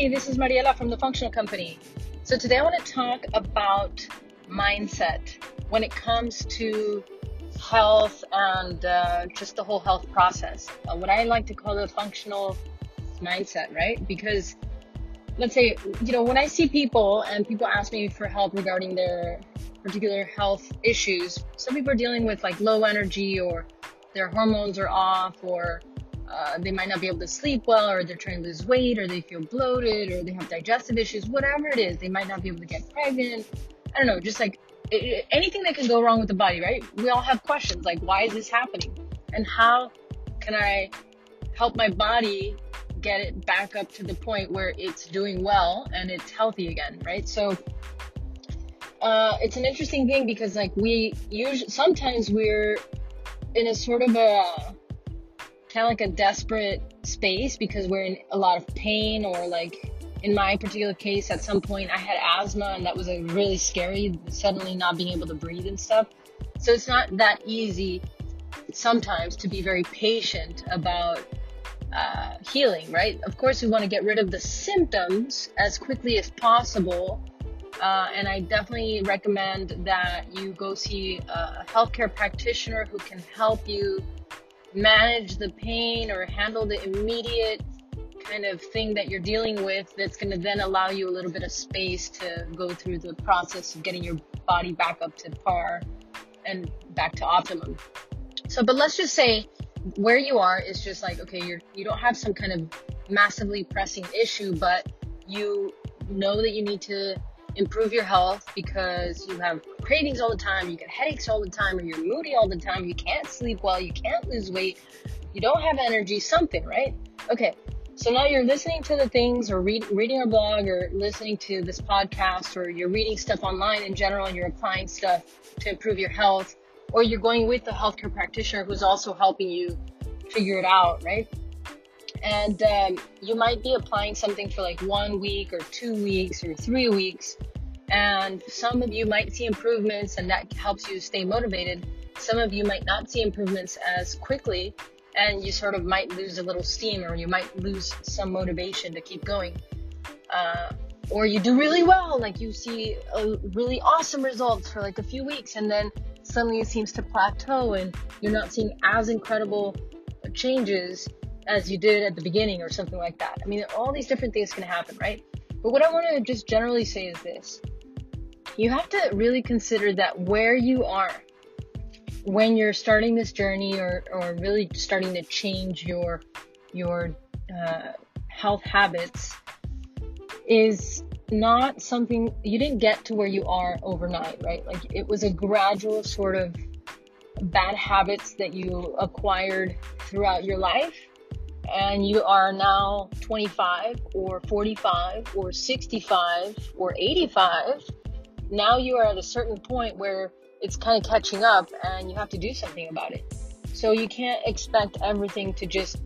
Hey, this is Mariela from the Functional Company. So today I want to talk about mindset when it comes to health and uh, just the whole health process. Uh, what I like to call the functional mindset, right? Because let's say, you know, when I see people and people ask me for help regarding their particular health issues, some people are dealing with like low energy or their hormones are off or uh, they might not be able to sleep well, or they're trying to lose weight, or they feel bloated, or they have digestive issues, whatever it is. They might not be able to get pregnant. I don't know, just like it, anything that can go wrong with the body, right? We all have questions like, why is this happening? And how can I help my body get it back up to the point where it's doing well and it's healthy again, right? So, uh, it's an interesting thing because like we usually sometimes we're in a sort of a kind of like a desperate space because we're in a lot of pain or like in my particular case at some point i had asthma and that was a really scary suddenly not being able to breathe and stuff. So it's not that easy sometimes to be very patient about uh, healing right? Of course we want to get rid of the symptoms as quickly as possible uh, and I definitely recommend that you go see a healthcare practitioner who can help you manage the pain or handle the immediate kind of thing that you're dealing with that's going to then allow you a little bit of space to go through the process of getting your body back up to par and back to optimum. So, but let's just say where you are is just like, okay, you're, you don't have some kind of massively pressing issue, but you know that you need to improve your health because you have cravings all the time, you get headaches all the time, or you're moody all the time, you can't sleep well, you can't lose weight, you don't have energy, something, right? Okay, so now you're listening to the things or read, reading a blog or listening to this podcast or you're reading stuff online in general and you're applying stuff to improve your health or you're going with a healthcare practitioner who's also helping you figure it out, right? And um, you might be applying something for like one week or two weeks or three weeks. And some of you might see improvements and that helps you stay motivated. Some of you might not see improvements as quickly and you sort of might lose a little steam or you might lose some motivation to keep going. Uh, or you do really well like you see a really awesome results for like a few weeks and then suddenly it seems to plateau and you're not seeing as incredible changes as you did at the beginning or something like that. I mean, all these different things can happen, right? But what I want to just generally say is this. You have to really consider that where you are when you're starting this journey or, or really starting to change your your uh, health habits is not something you didn't get to where you are overnight, right? Like it was a gradual sort of bad habits that you acquired throughout your life and you are now 25 or 45 or 65 or 85, now you are at a certain point where it's kind of catching up and you have to do something about it. So you can't expect everything to just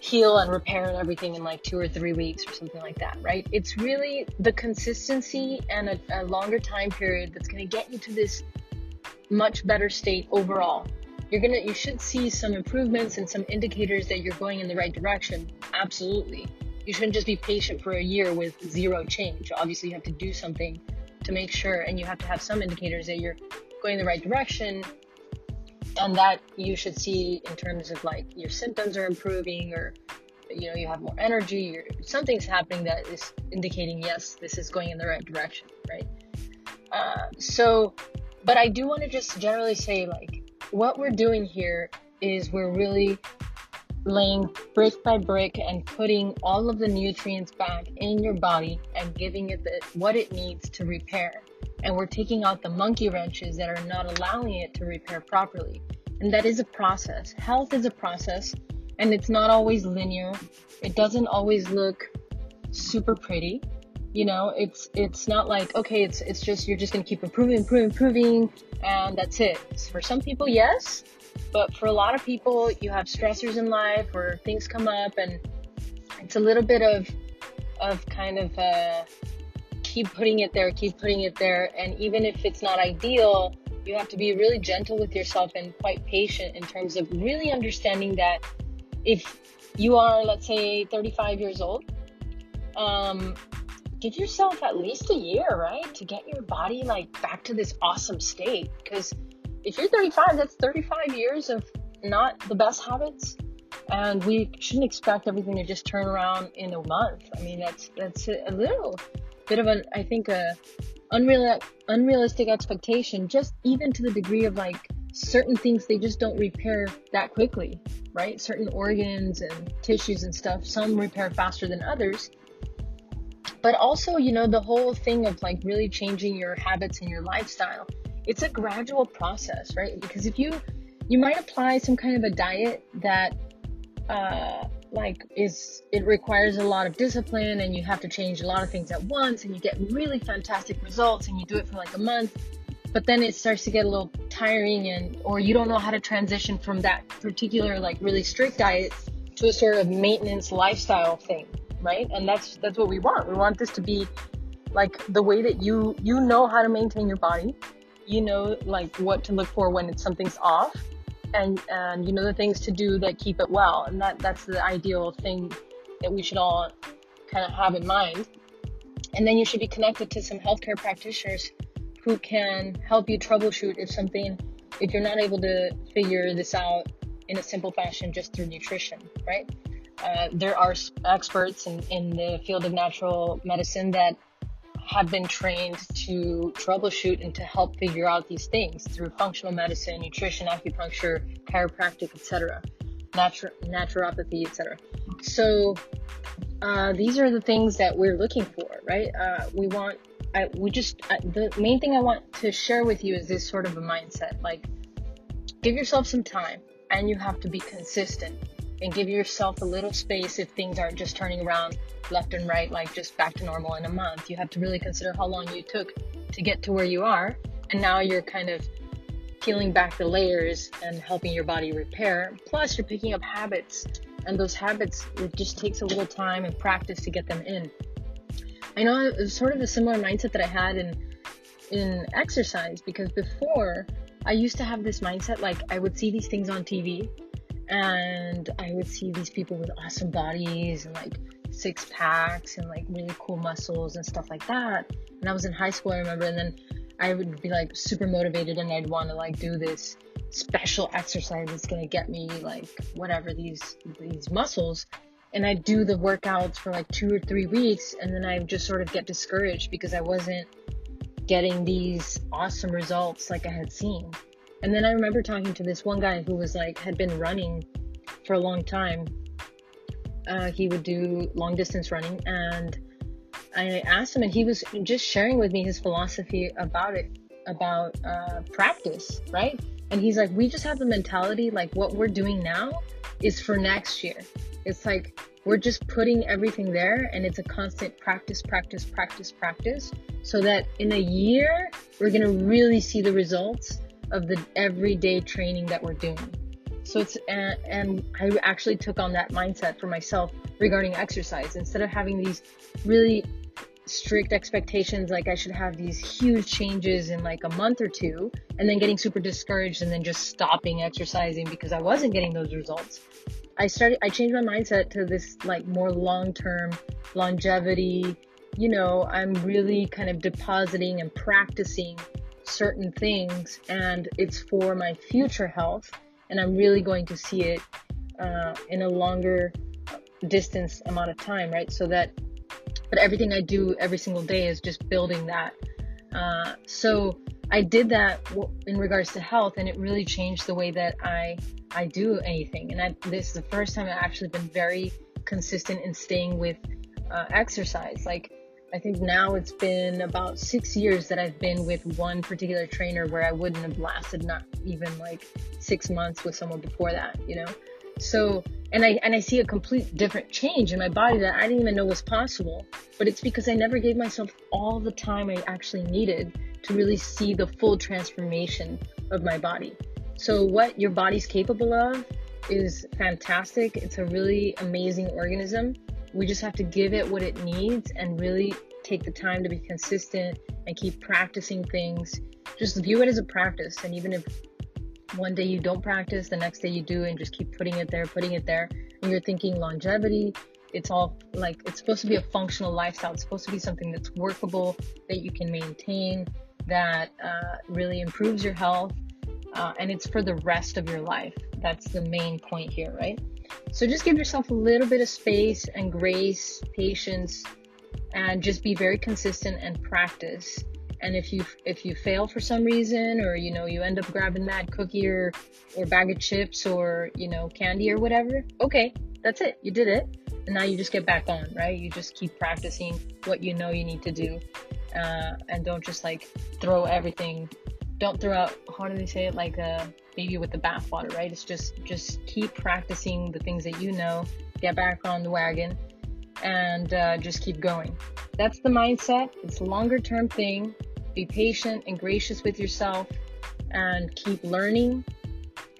heal and repair and everything in like two or three weeks or something like that, right? It's really the consistency and a, a longer time period that's going to get you to this much better state overall you're gonna you should see some improvements and some indicators that you're going in the right direction. Absolutely. You shouldn't just be patient for a year with zero change. Obviously you have to do something to make sure and you have to have some indicators that you're going in the right direction and that you should see in terms of like your symptoms are improving or you know you have more energy something's happening that is indicating yes this is going in the right direction right? Uh, so but i do want to just generally say like what we're doing here is we're really laying brick by brick and putting all of the nutrients back in your body and giving it the, what it needs to repair. And we're taking out the monkey wrenches that are not allowing it to repair properly. And that is a process. Health is a process and it's not always linear. It doesn't always look super pretty you know it's it's not like okay it's it's just you're just gonna keep improving improving improving and that's it. For some people yes but for a lot of people you have stressors in life or things come up and it's a little bit of of kind of uh, keep putting it there keep putting it there and even if it's not ideal you have to be really gentle with yourself and quite patient in terms of really understanding that if you are let's say 35 years old um, give yourself at least a year, right, to get your body like back to this awesome state. Because if you're 35, that's 35 years of not the best habits, and we shouldn't expect everything to just turn around in a month. I mean, that's that's a little bit of an I think a unreal unrealistic expectation, just even to the degree of like certain things they just don't repair that quickly, right? Certain organs and tissues and stuff, some repair faster than others. But also, you know, the whole thing of like really changing your habits and your lifestyle, it's a gradual process, right? Because if you you might apply some kind of a diet that uh, like is it requires a lot of discipline and you have to change a lot of things at once and you get really fantastic results and you do it for like a month but then it starts to get a little tiring and or you don't know how to transition from that particular like really strict diet to a sort of maintenance lifestyle thing right? And that's that's what we want. We want this to be like the way that you you know how to maintain your body. You know like what to look for when something's off. And and you know the things to do that keep it well. And that that's the ideal thing that we should all kind of have in mind. And then you should be connected to some healthcare practitioners who can help you troubleshoot if something if you're not able to figure this out in a simple fashion just through nutrition right uh, there are experts in, in the field of natural medicine that have been trained to troubleshoot and to help figure out these things through functional medicine, nutrition, acupuncture, chiropractic, etc., natu- naturopathy, etc. So uh, these are the things that we're looking for, right? Uh, we want, I, we just, I, the main thing I want to share with you is this sort of a mindset. Like, give yourself some time, and you have to be consistent and give yourself a little space if things aren't just turning around left and right, like just back to normal in a month. You have to really consider how long you took to get to where you are. And now you're kind of peeling back the layers and helping your body repair. Plus, you're picking up habits. And those habits, it just takes a little time and practice to get them in. I know it was sort of a similar mindset that I had in in exercise because before I used to have this mindset like I would see these things on TV and I would see these people with awesome bodies and like six packs and like really cool muscles and stuff like that. And I was in high school, I remember, and then I would be like super motivated and I'd want to like do this special exercise that's gonna get me like whatever these these muscles. And I'd do the workouts for like two or three weeks and then I just sort of get discouraged because I wasn't getting these awesome results like I had seen. And then I remember talking to this one guy who was like, had been running for a long time. Uh, he would do long distance running. And I asked him, and he was just sharing with me his philosophy about it, about uh, practice, right? And he's like, we just have the mentality like what we're doing now is for next year. It's like we're just putting everything there and it's a constant practice, practice, practice, practice so that in a year we're to really see the results of the everyday training that we're doing. So it's, and, and I actually took on that mindset for myself regarding exercise. Instead of having these really strict expectations, like I should have these huge changes in like a month or two, and then getting super discouraged and then just stopping exercising because I wasn't getting those results. I started, I changed my mindset to this like more long term longevity. You know, I'm really kind of depositing and practicing certain things and it's for my future health and I'm really going to see it uh, in a longer distance amount of time, right? So that, but everything I do every single day is just building that. Uh, so I did that in regards to health, and it really changed the way that I I do anything. And I, this is the first time I've actually been very consistent in staying with uh, exercise. Like I think now it's been about six years that I've been with one particular trainer where I wouldn't have lasted not even like six months with someone before that, you know? So, and I, and I see a complete different change in my body that I didn't even know was possible. But it's because I never gave myself all the time I actually needed to really see the full transformation of my body. So, what your body's capable of is fantastic. It's a really amazing organism. We just have to give it what it needs and really take the time to be consistent and keep practicing things. Just view it as a practice. And even if one day you don't practice, the next day you do, and just keep putting it there, putting it there, and you're thinking longevity it's all like it's supposed to be a functional lifestyle. It's supposed to be something that's workable, that you can maintain, that uh, really improves your health, uh, and it's for the rest of your life. That's the main point here, right? So just give yourself a little bit of space and grace, patience, and just be very consistent and practice. And if you if you fail for some reason, or you know you end up grabbing that cookie or or bag of chips or you know candy or whatever, okay, that's it. You did it, and now you just get back on, right? You just keep practicing what you know you need to do, uh, and don't just like throw everything. Don't throw out. How do they say it? Like a baby with the bathwater, right? It's just just keep practicing the things that you know. Get back on the wagon, and uh, just keep going. That's the mindset. It's a longer term thing. Be patient and gracious with yourself and keep learning.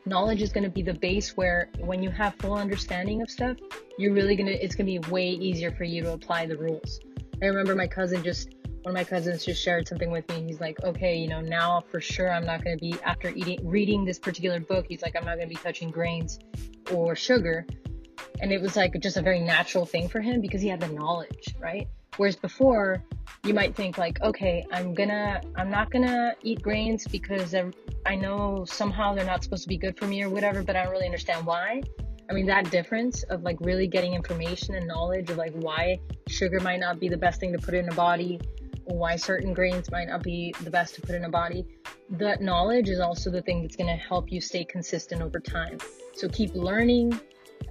Knowledge is going to be the base where when you have full understanding of stuff, you're really going to, it's going to be way easier for you to apply the rules. I remember my cousin just, one of my cousins just shared something with me. He's like, okay, you know, now for sure I'm not going to be, after eating, reading this particular book, he's like, I'm not going to be touching grains or sugar. And it was like just a very natural thing for him because he had the knowledge, right? Whereas before, you might think like, okay, I'm gonna, I'm not gonna eat grains because I, I know somehow they're not supposed to be good for me or whatever, but I don't really understand why. I mean, that difference of like really getting information and knowledge of like why sugar might not be the best thing to put in a body, why certain grains might not be the best to put in a body. That knowledge is also the thing that's going to help you stay consistent over time. So keep learning,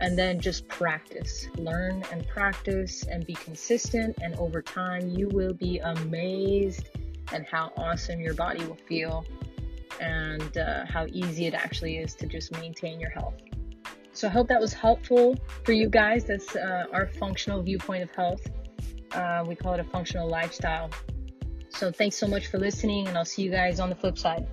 and then just practice. Learn and practice and be consistent. And over time, you will be amazed at how awesome your body will feel and uh, how easy it actually is to just maintain your health. So I hope that was helpful for you guys. That's uh, our functional viewpoint of health. Uh, we call it a functional lifestyle. So thanks so much for listening, and I'll see you guys on the flip side.